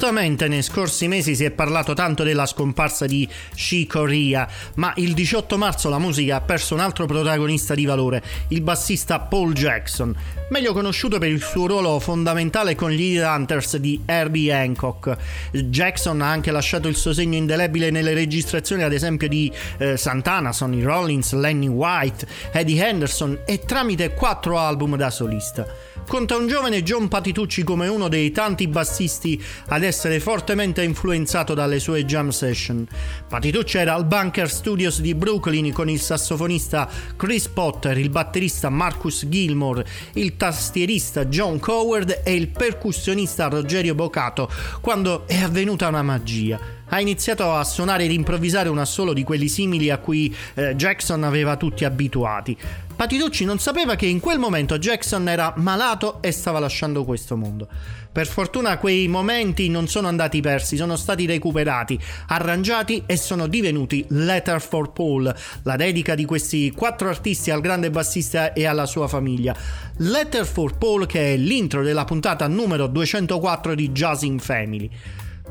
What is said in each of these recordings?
Giustamente nei scorsi mesi si è parlato tanto della scomparsa di She Corea, ma il 18 marzo la musica ha perso un altro protagonista di valore, il bassista Paul Jackson, meglio conosciuto per il suo ruolo fondamentale con gli Hunters di Herbie Hancock. Jackson ha anche lasciato il suo segno indelebile nelle registrazioni ad esempio di eh, Santana, Sonny Rollins, Lenny White, Eddie Henderson e tramite quattro album da solista conta un giovane John Patitucci come uno dei tanti bassisti ad essere fortemente influenzato dalle sue jam session. Patitucci era al Bunker Studios di Brooklyn con il sassofonista Chris Potter, il batterista Marcus Gilmore, il tastierista John Coward e il percussionista Rogerio Bocato quando è avvenuta una magia ha iniziato a suonare ed improvvisare un assolo di quelli simili a cui eh, Jackson aveva tutti abituati. Patitucci non sapeva che in quel momento Jackson era malato e stava lasciando questo mondo. Per fortuna quei momenti non sono andati persi, sono stati recuperati, arrangiati e sono divenuti Letter for Paul, la dedica di questi quattro artisti al grande bassista e alla sua famiglia. Letter for Paul che è l'intro della puntata numero 204 di Jazz in Family.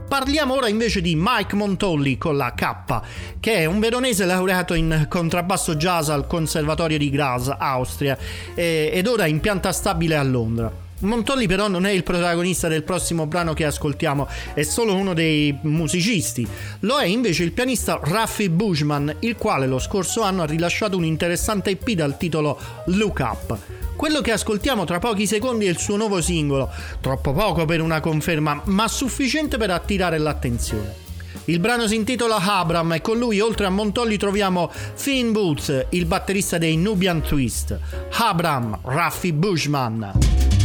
Parliamo ora invece di Mike Montolli con la K, che è un veronese laureato in contrabbasso jazz al Conservatorio di Graz, Austria, ed ora in pianta stabile a Londra. Montolli però non è il protagonista del prossimo brano che ascoltiamo, è solo uno dei musicisti. Lo è invece il pianista Raffi Bushman, il quale lo scorso anno ha rilasciato un interessante EP dal titolo Look Up. Quello che ascoltiamo tra pochi secondi è il suo nuovo singolo, troppo poco per una conferma, ma sufficiente per attirare l'attenzione. Il brano si intitola Abram e con lui oltre a Montolli troviamo Finn Boots, il batterista dei Nubian Twist. Abram, Raffi Bushman.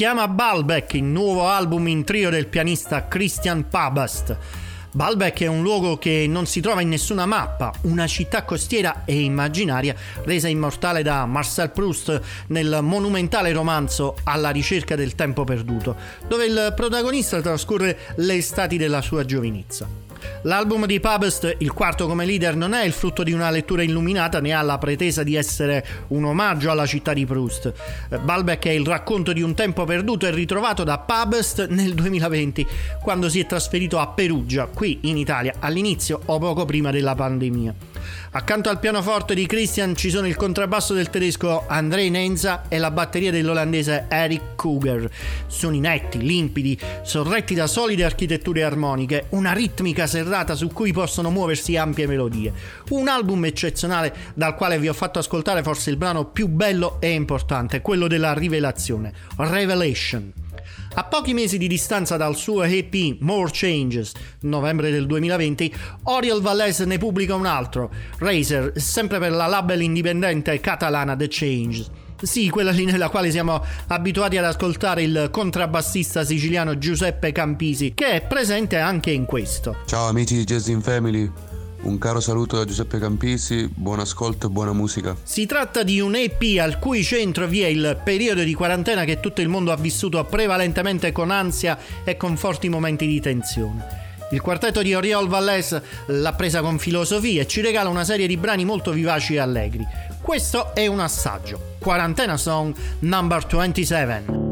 Chiama Balbec, il nuovo album in trio del pianista Christian Pabast. Balbec è un luogo che non si trova in nessuna mappa, una città costiera e immaginaria resa immortale da Marcel Proust nel monumentale romanzo Alla ricerca del tempo perduto, dove il protagonista trascorre le estati della sua giovinezza. L'album di Pabst, il quarto come leader, non è il frutto di una lettura illuminata né ha la pretesa di essere un omaggio alla città di Proust. Balbec è il racconto di un tempo perduto e ritrovato da Pabst nel 2020, quando si è trasferito a Perugia, qui in Italia, all'inizio o poco prima della pandemia. Accanto al pianoforte di Christian ci sono il contrabbasso del tedesco Andrei Nenza e la batteria dell'olandese Eric Kuger. Suoni netti, limpidi, sorretti da solide architetture armoniche, una ritmica serrata su cui possono muoversi ampie melodie. Un album eccezionale dal quale vi ho fatto ascoltare forse il brano più bello e importante, quello della rivelazione, Revelation. A pochi mesi di distanza dal suo EP More Changes, novembre del 2020, Oriol Valles ne pubblica un altro, Razer, sempre per la label indipendente catalana The Change. Sì, quella lì nella quale siamo abituati ad ascoltare il contrabbassista siciliano Giuseppe Campisi, che è presente anche in questo. Ciao amici di Jazz in Family, un caro saluto da Giuseppe Campisi, buon ascolto e buona musica. Si tratta di un EP al cui centro vi è il periodo di quarantena che tutto il mondo ha vissuto prevalentemente con ansia e con forti momenti di tensione. Il quartetto di Oriol Valles l'ha presa con filosofia e ci regala una serie di brani molto vivaci e allegri. Questo è un assaggio. Quarantena Song Number 27.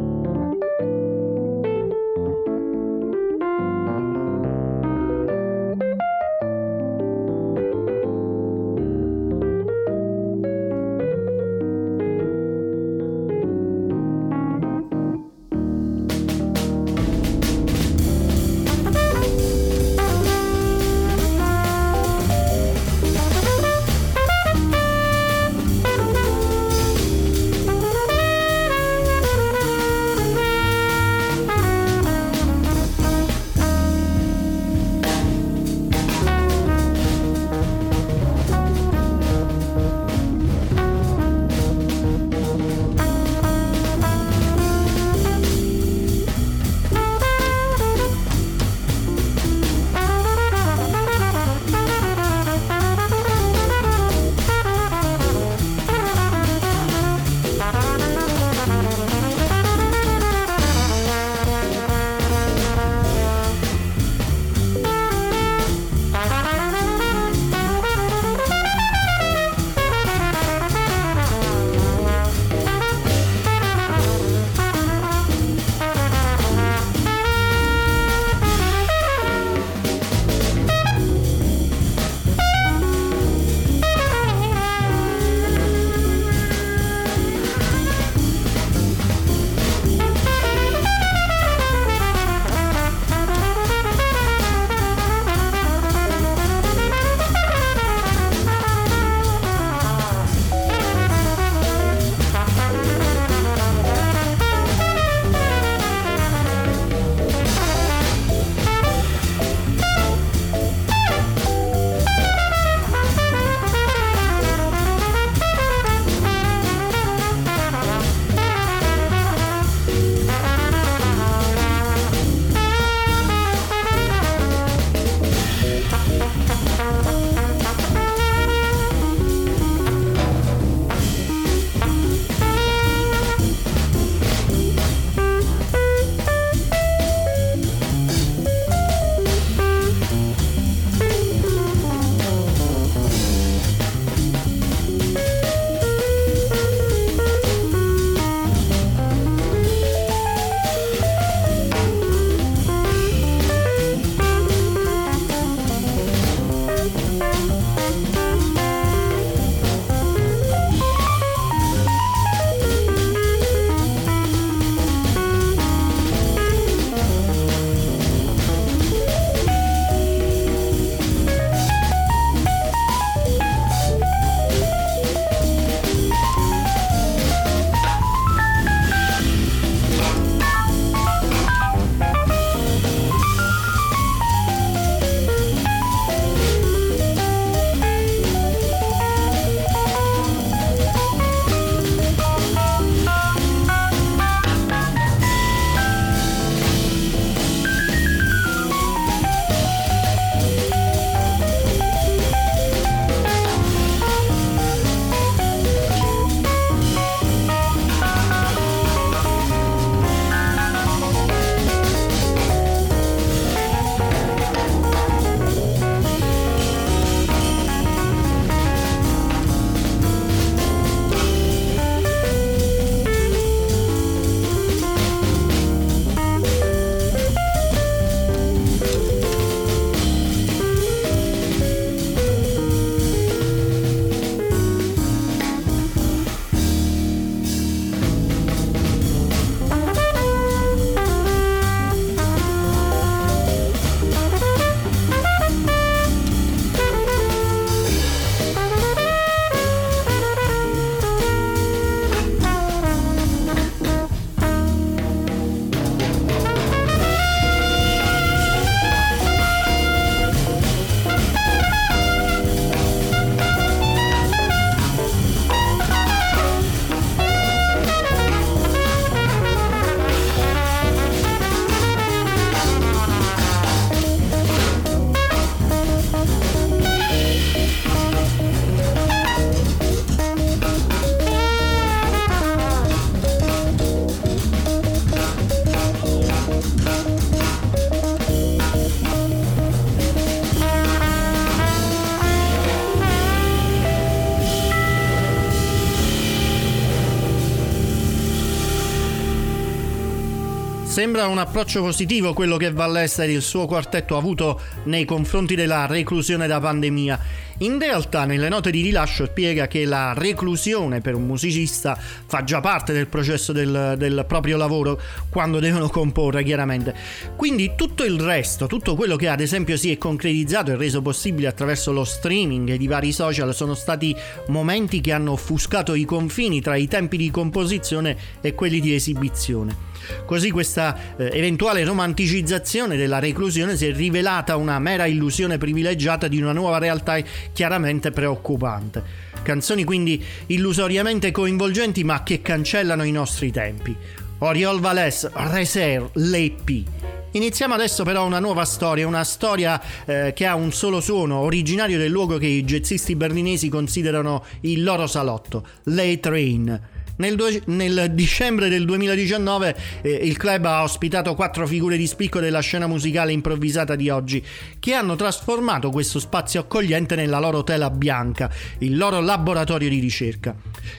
Sembra un approccio positivo quello che Vallester e il suo quartetto ha avuto nei confronti della reclusione da pandemia. In realtà nelle note di rilascio spiega che la reclusione per un musicista fa già parte del processo del, del proprio lavoro quando devono comporre chiaramente. Quindi tutto il resto, tutto quello che ad esempio si è concretizzato e reso possibile attraverso lo streaming e i vari social sono stati momenti che hanno offuscato i confini tra i tempi di composizione e quelli di esibizione. Così questa eh, eventuale romanticizzazione della reclusione si è rivelata una mera illusione privilegiata di una nuova realtà chiaramente preoccupante. Canzoni quindi illusoriamente coinvolgenti ma che cancellano i nostri tempi. Oriol Valès, Reser, l'EP. Iniziamo adesso però una nuova storia, una storia eh, che ha un solo suono, originario del luogo che i jazzisti berlinesi considerano il loro salotto, l'A-Train. Nel, due, nel, dicembre del 2019 eh, il club ha ospitato quattro figure di spicco della scena musicale improvvisata di oggi, che hanno trasformato questo spazio accogliente nella loro tela bianca, il loro laboratorio di ricerca.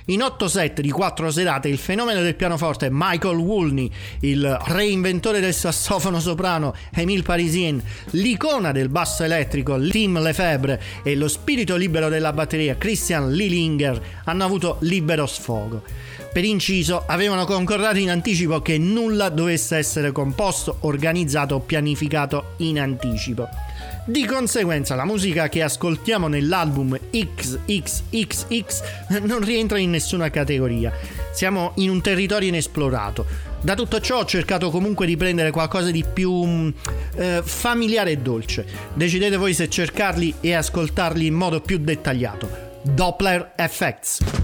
In otto set di quattro serate il fenomeno del pianoforte Michael Woolney, il reinventore del sassofono soprano Emile Parisien, l'icona del basso elettrico Tim Lefebvre e lo spirito libero della batteria Christian Lilinger hanno avuto libero sfogo. Per inciso, avevano concordato in anticipo che nulla dovesse essere composto, organizzato o pianificato in anticipo. Di conseguenza la musica che ascoltiamo nell'album XXXX non rientra in nessuna categoria. Siamo in un territorio inesplorato. Da tutto ciò ho cercato comunque di prendere qualcosa di più eh, familiare e dolce. Decidete voi se cercarli e ascoltarli in modo più dettagliato. Doppler Effects.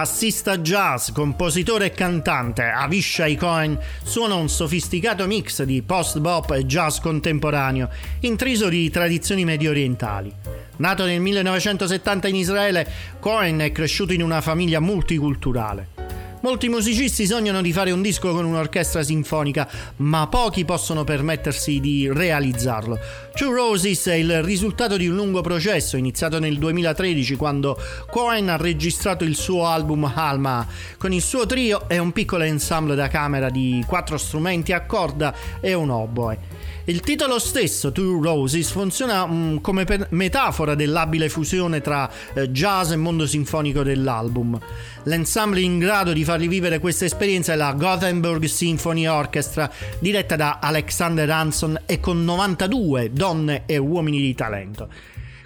Bassista jazz, compositore e cantante, Avishai Cohen suona un sofisticato mix di post-bop e jazz contemporaneo, intriso di tradizioni medio orientali. Nato nel 1970 in Israele, Cohen è cresciuto in una famiglia multiculturale. Molti musicisti sognano di fare un disco con un'orchestra sinfonica, ma pochi possono permettersi di realizzarlo. Two Roses è il risultato di un lungo processo iniziato nel 2013 quando Cohen ha registrato il suo album Alma con il suo trio e un piccolo ensemble da camera di quattro strumenti a corda e un oboe. Il titolo stesso, Two Roses, funziona mm, come metafora dell'abile fusione tra eh, jazz e mondo sinfonico dell'album. L'ensemble in grado di far rivivere questa esperienza è la Gothenburg Symphony Orchestra, diretta da Alexander Hanson e con 92 donne e uomini di talento.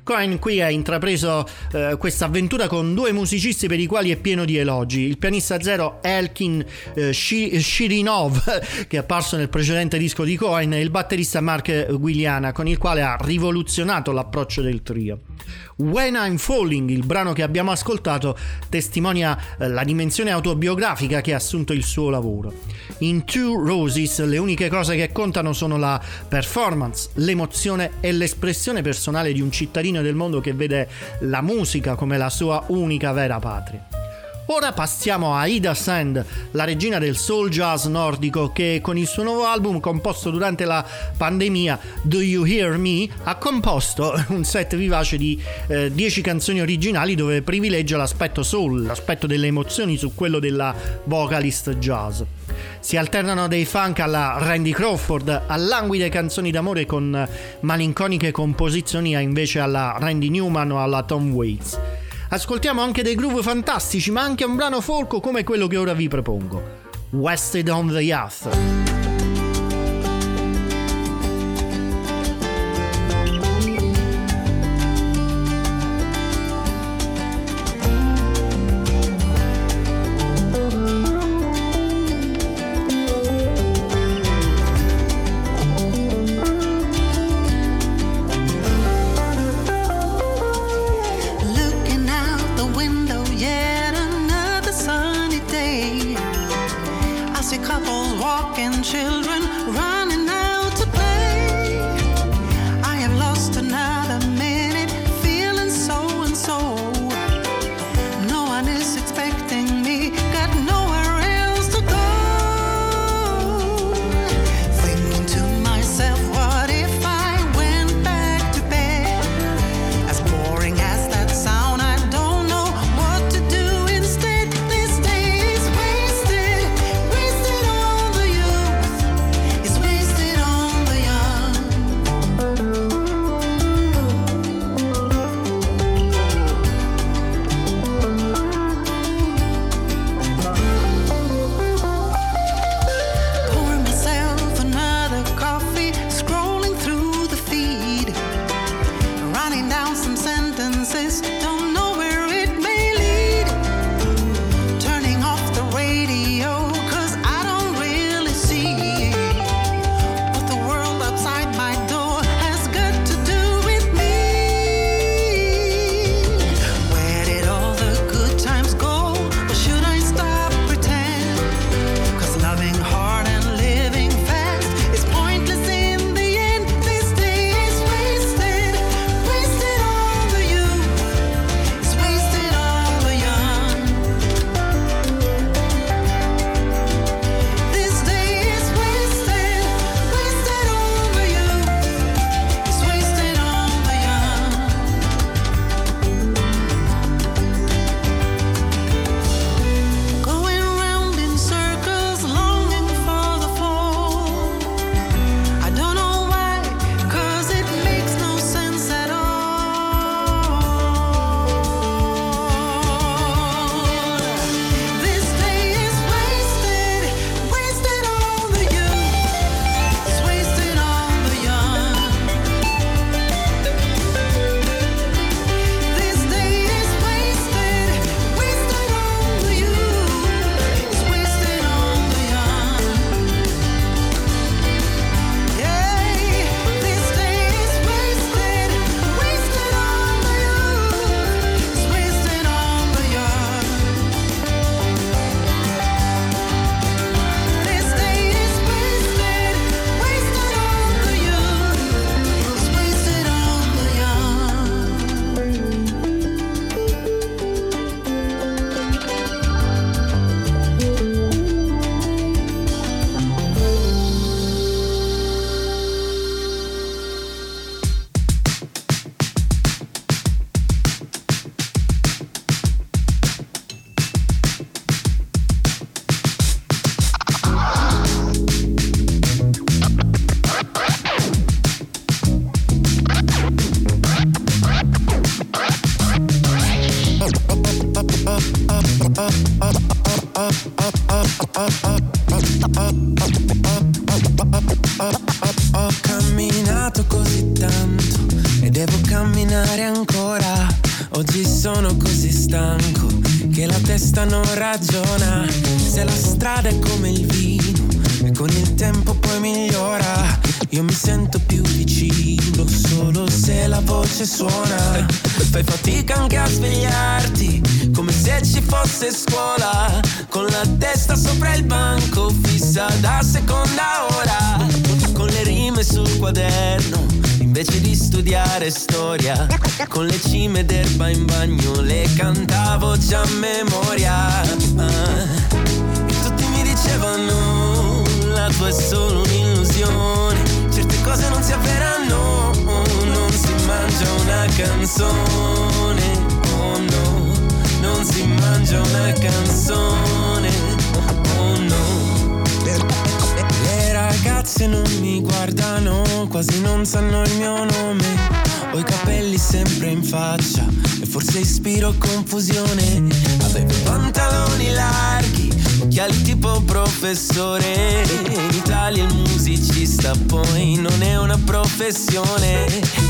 Cohen qui ha intrapreso eh, questa avventura con due musicisti per i quali è pieno di elogi. Il pianista zero Elkin eh, Shirinov, che è apparso nel precedente disco di Cohen, e il batterista Mark Guiliana, con il quale ha rivoluzionato l'approccio del trio. When I'm Falling, il brano che abbiamo ascoltato, testimonia eh, la dimensione autobiografica che ha assunto il suo lavoro. In Two Roses le uniche cose che contano sono la performance, l'emozione e l'espressione personale di un cittadino del mondo che vede la musica come la sua unica vera patria. Ora passiamo a Ida Sand, la regina del soul jazz nordico che con il suo nuovo album composto durante la pandemia Do You Hear Me ha composto un set vivace di 10 eh, canzoni originali dove privilegia l'aspetto soul, l'aspetto delle emozioni su quello della vocalist jazz. Si alternano dei funk alla Randy Crawford, a languide canzoni d'amore con malinconiche composizioni invece alla Randy Newman o alla Tom Waits. Ascoltiamo anche dei groove fantastici, ma anche un brano folco come quello che ora vi propongo. Wasted on the Earth. Solo un'illusione certe cose non si avveranno non si mangia una canzone oh no non si mangia una canzone oh no ragazze non mi guardano, quasi non sanno il mio nome. Ho i capelli sempre in faccia e forse ispiro confusione. Avevo pantaloni larghi, occhiali tipo professore. In Italia il musicista poi non è una professione,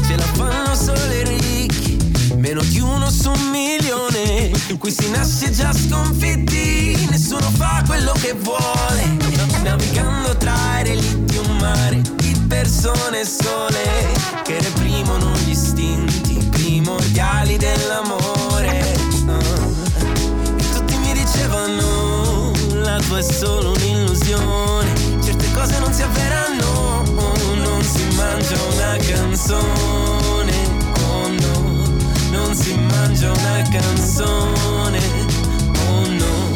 ce la fanno solo i ricchi meno di uno su un milione. Qui si nasce già sconfitti, nessuno fa quello che vuole. Navigando tra i relitti un mare di persone sole che reprimono gli istinti primordiali dell'amore. Tua è solo un'illusione. Certe cose non si avveranno, non si mangia una canzone non si mangia una canzone. Oh no.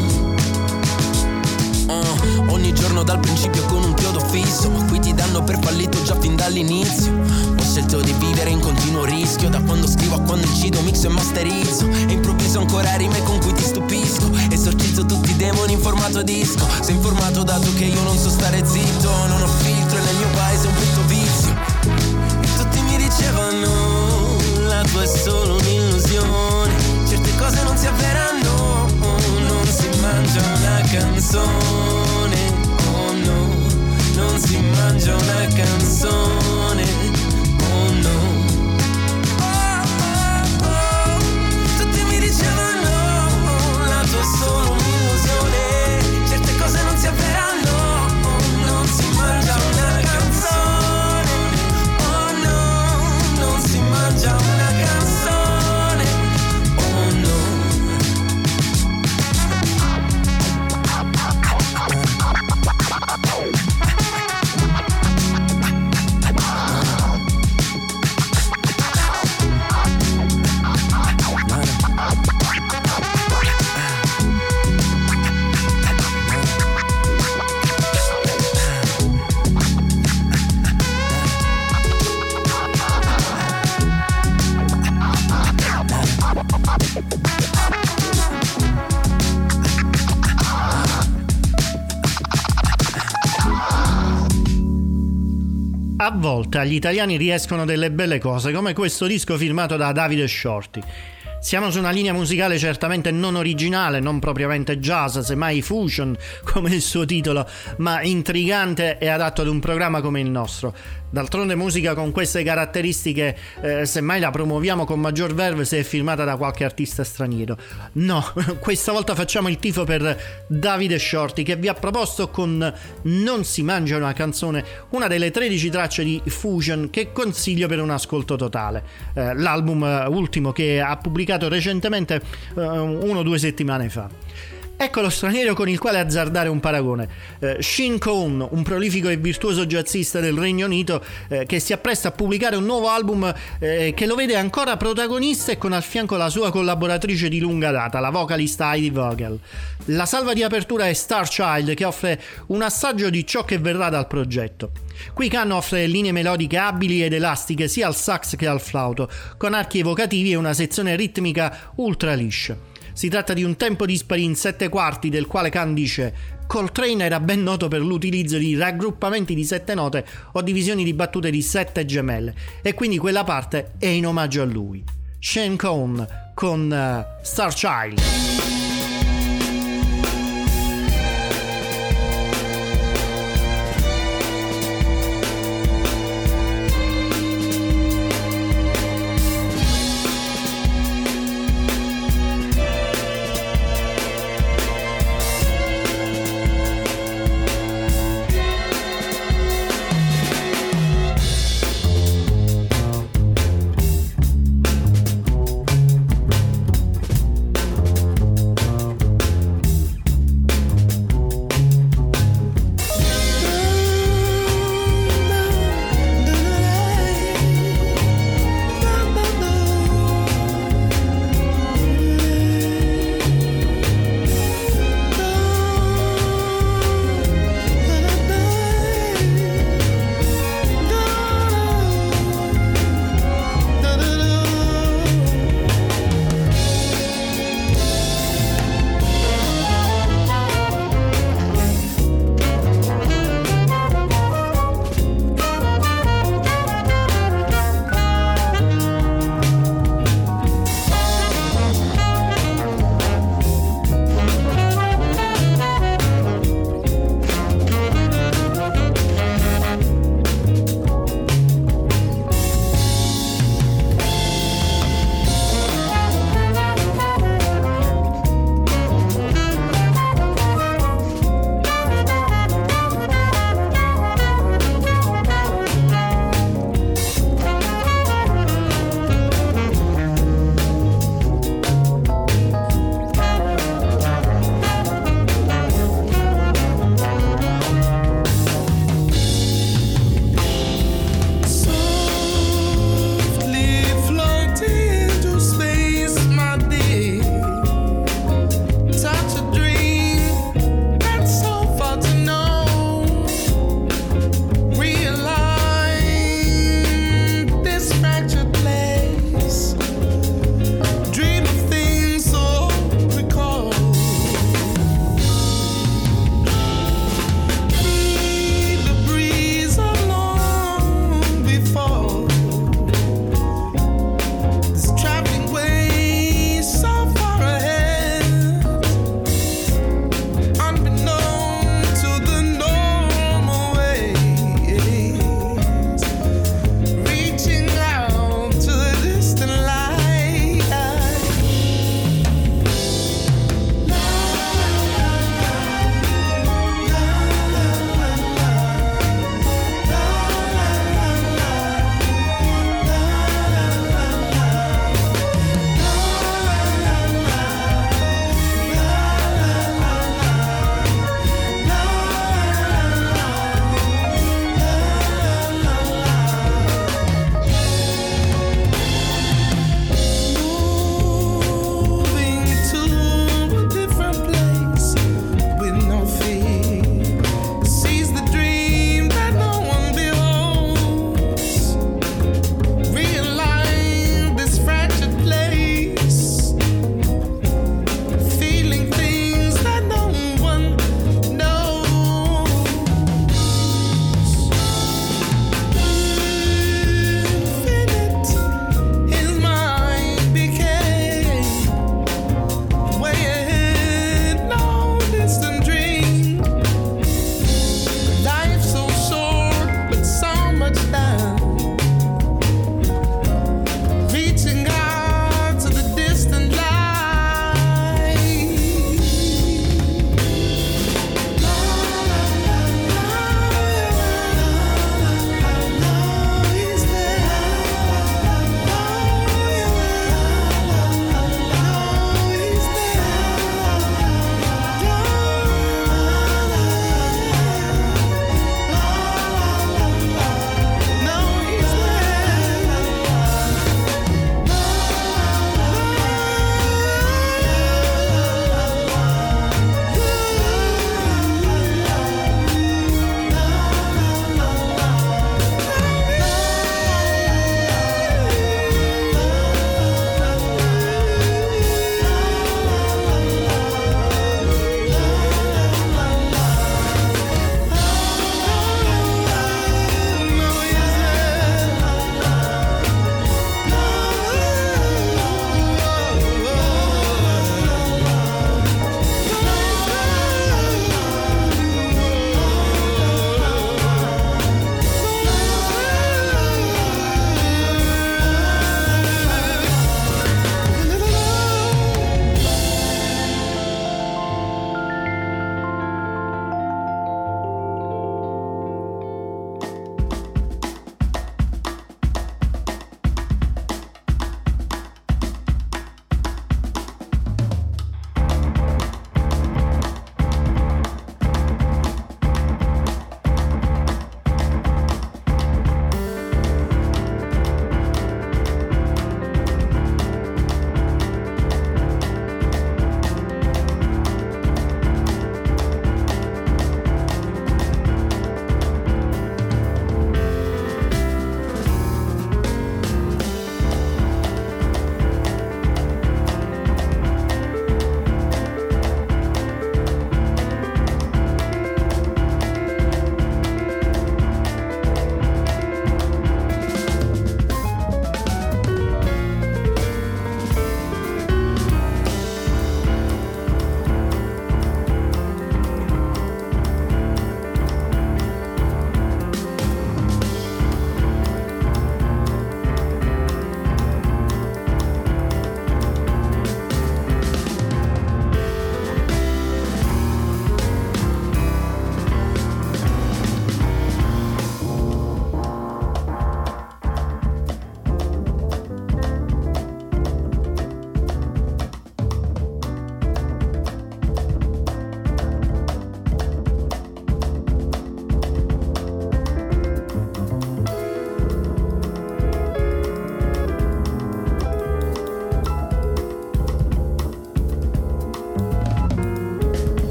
Ogni giorno dal principio con un chiodo fisso. Ma qui ti danno per fallito già fin dall'inizio. Ho scelto di vivere in continuo rischio. Da quando scrivo a quando incido, mixo e masterizzo. E improvviso ancora rime con cui ti stupisco. Esorcizzo tutti i demoni in formato disco. Sei informato dato che io non so stare zitto. Non ho filtro e nel mio paese è un brutto vizio. E tutti mi dicevano tua è solo un'illusione. Certe cose non si avveranno, non si mangia una canzone. Si mangia una canzone. A volte agli italiani riescono delle belle cose, come questo disco firmato da Davide Shorty. Siamo su una linea musicale certamente non originale, non propriamente jazz, semmai fusion, come il suo titolo, ma intrigante e adatto ad un programma come il nostro. D'altronde musica con queste caratteristiche, eh, semmai la promuoviamo con maggior verve se è firmata da qualche artista straniero. No, questa volta facciamo il tifo per Davide Shorty che vi ha proposto con Non si mangia una canzone, una delle 13 tracce di Fusion che consiglio per un ascolto totale. Eh, l'album eh, ultimo che ha pubblicato recentemente, eh, uno o due settimane fa. Ecco lo straniero con il quale azzardare un paragone. Eh, Shin Cohn, un prolifico e virtuoso jazzista del Regno Unito eh, che si appresta a pubblicare un nuovo album eh, che lo vede ancora protagonista e con al fianco la sua collaboratrice di lunga data, la vocalista Heidi Vogel. La salva di apertura è Star Child che offre un assaggio di ciò che verrà dal progetto. Qui Khan offre linee melodiche abili ed elastiche sia al sax che al flauto, con archi evocativi e una sezione ritmica ultra liscia. Si tratta di un tempo dispari in sette quarti del quale Khan dice Coltrane era ben noto per l'utilizzo di raggruppamenti di sette note o divisioni di battute di sette gemelle e quindi quella parte è in omaggio a lui. Shane Cohn con uh, Star Child.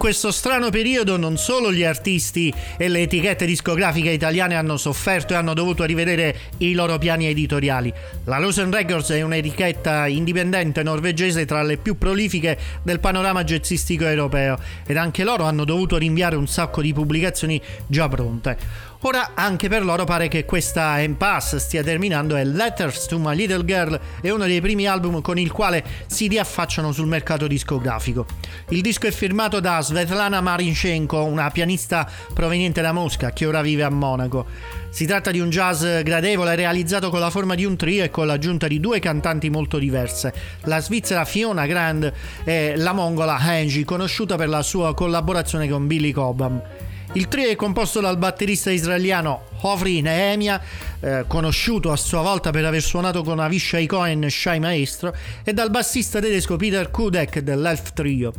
Questo strano periodo non solo gli artisti e le etichette discografiche italiane hanno sofferto e hanno dovuto rivedere i loro piani editoriali. La Rosen Records è un'etichetta indipendente norvegese tra le più prolifiche del panorama jazzistico europeo ed anche loro hanno dovuto rinviare un sacco di pubblicazioni già pronte. Ora anche per loro pare che questa impasse stia terminando e Letters to My Little Girl è uno dei primi album con il quale si riaffacciano sul mercato discografico. Il disco è firmato da Svetlana Marinchenko, una pianista proveniente da Mosca che ora vive a Monaco. Si tratta di un jazz gradevole realizzato con la forma di un trio e con l'aggiunta di due cantanti molto diverse, la svizzera Fiona Grand e la mongola Angie, conosciuta per la sua collaborazione con Billy Cobham. Il trio è composto dal batterista israeliano Hofri Nehemia, eh, conosciuto a sua volta per aver suonato con Avishai Cohen Shai Maestro, e dal bassista tedesco Peter Kudek dell'Elf Trio.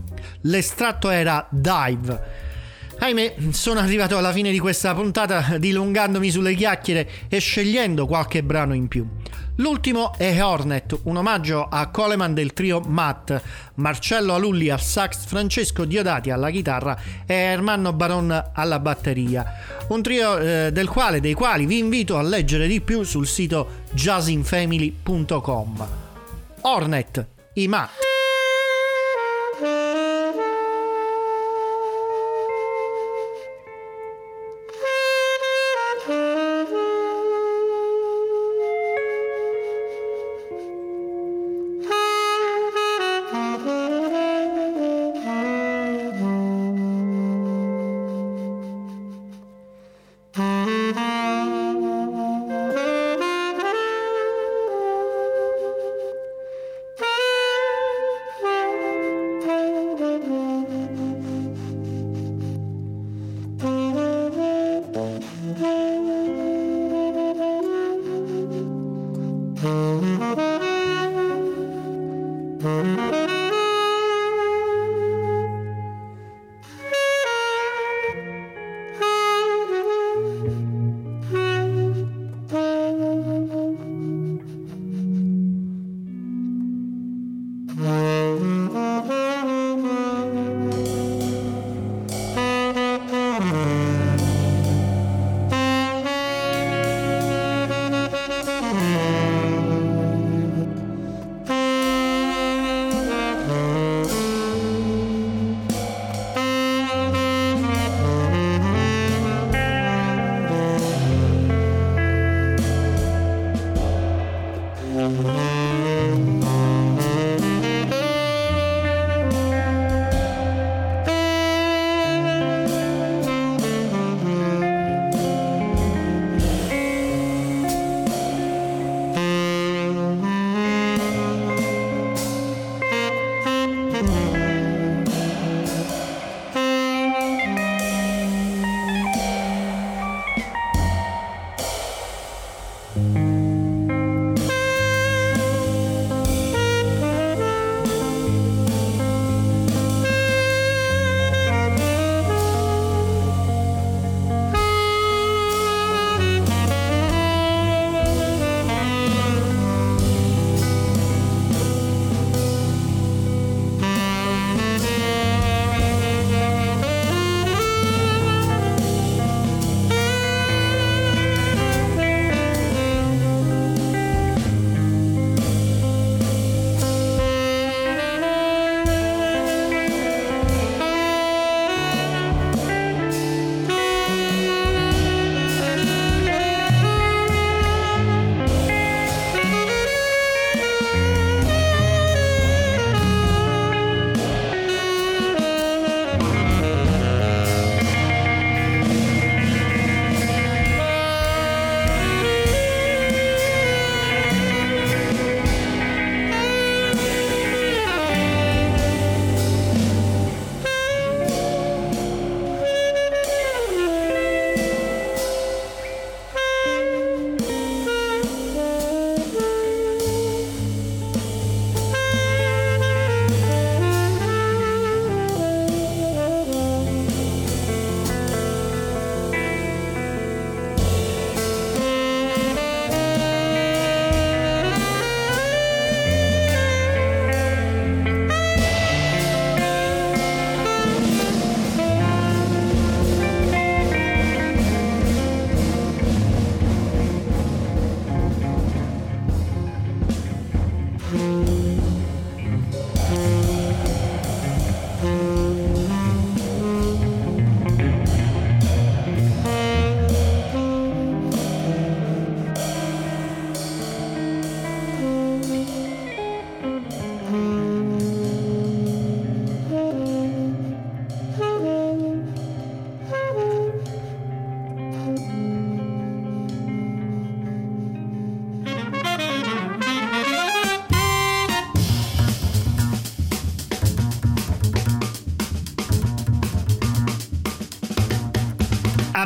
L'estratto era Dive. Ahimè, sono arrivato alla fine di questa puntata dilungandomi sulle chiacchiere e scegliendo qualche brano in più. L'ultimo è Hornet, un omaggio a Coleman del trio Matt, Marcello Alulli al sax, Francesco Diodati alla chitarra e Ermanno Baron alla batteria. Un trio eh, del quale, dei quali vi invito a leggere di più sul sito jazzinfamily.com. Hornet, i Matt. Música